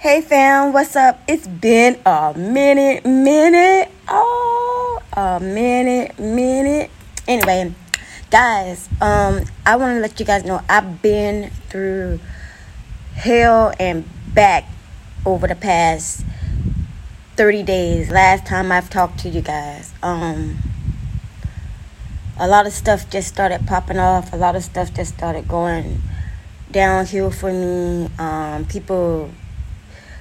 Hey fam, what's up? It's been a minute, minute, oh, a minute, minute. Anyway, guys, um, I want to let you guys know I've been through hell and back over the past 30 days. Last time I've talked to you guys, um, a lot of stuff just started popping off. A lot of stuff just started going downhill for me. Um, people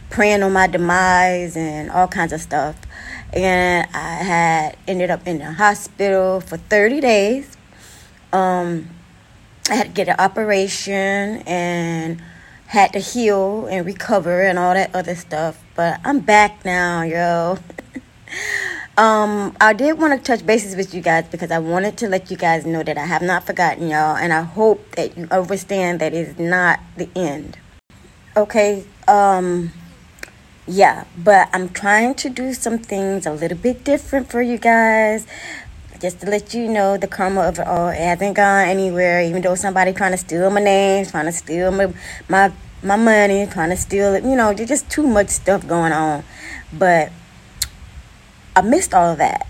praying on my demise and all kinds of stuff. And I had ended up in the hospital for 30 days. Um, I had to get an operation and had to heal and recover and all that other stuff. But I'm back now, yo. um, I did want to touch bases with you guys because I wanted to let you guys know that I have not forgotten y'all, and I hope that you understand that it's not the end. Okay. Um yeah, but I'm trying to do some things a little bit different for you guys. Just to let you know, the karma of it all it hasn't gone anywhere. Even though somebody trying to steal my name, trying to steal my my my money, trying to steal it. You know, there's just too much stuff going on. But I missed all of that.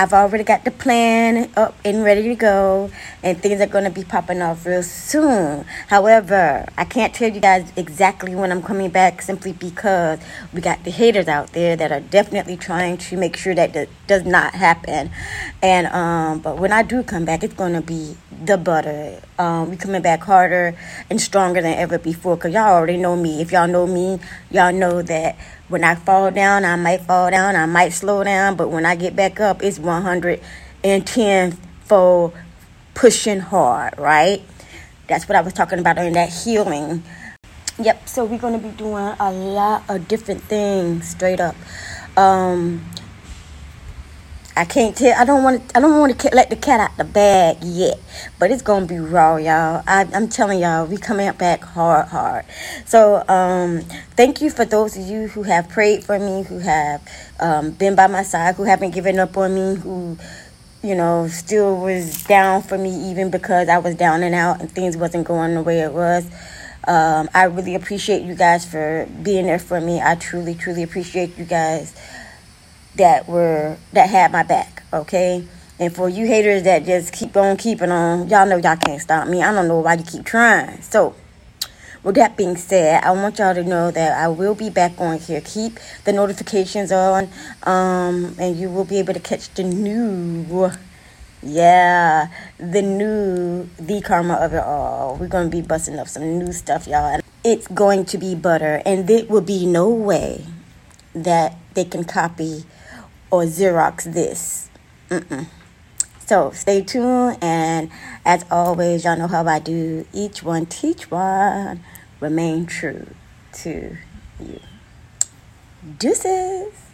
I've already got the plan up and ready to go, and things are going to be popping off real soon. However, I can't tell you guys exactly when I'm coming back simply because we got the haters out there that are definitely trying to make sure that does not happen. And um, but when I do come back, it's going to be the butter. Um, we coming back harder and stronger than ever before. Cause y'all already know me. If y'all know me, y'all know that when I fall down, I might fall down, I might slow down, but when I get back up, it's 110 fold pushing hard, right? That's what I was talking about in that healing. Yep, so we're to be doing a lot of different things straight up. Um, I can't tell. I don't want to. I don't want to let the cat out the bag yet, but it's gonna be raw, y'all. I, I'm telling y'all, we coming back hard, hard. So, um, thank you for those of you who have prayed for me, who have um, been by my side, who haven't given up on me, who you know still was down for me even because I was down and out and things wasn't going the way it was. Um, I really appreciate you guys for being there for me. I truly, truly appreciate you guys that were that had my back, okay? And for you haters that just keep on keeping on, y'all know y'all can't stop me. I don't know why you keep trying. So, with that being said, I want y'all to know that I will be back on here. Keep the notifications on, um, and you will be able to catch the new, yeah, the new, the karma of it all. We're gonna be busting up some new stuff, y'all, it's going to be butter, and there will be no way that they can copy or Xerox this. Mm-mm. So stay tuned, and as always, y'all know how I do. Each one teach one. Remain true to you. Deuces.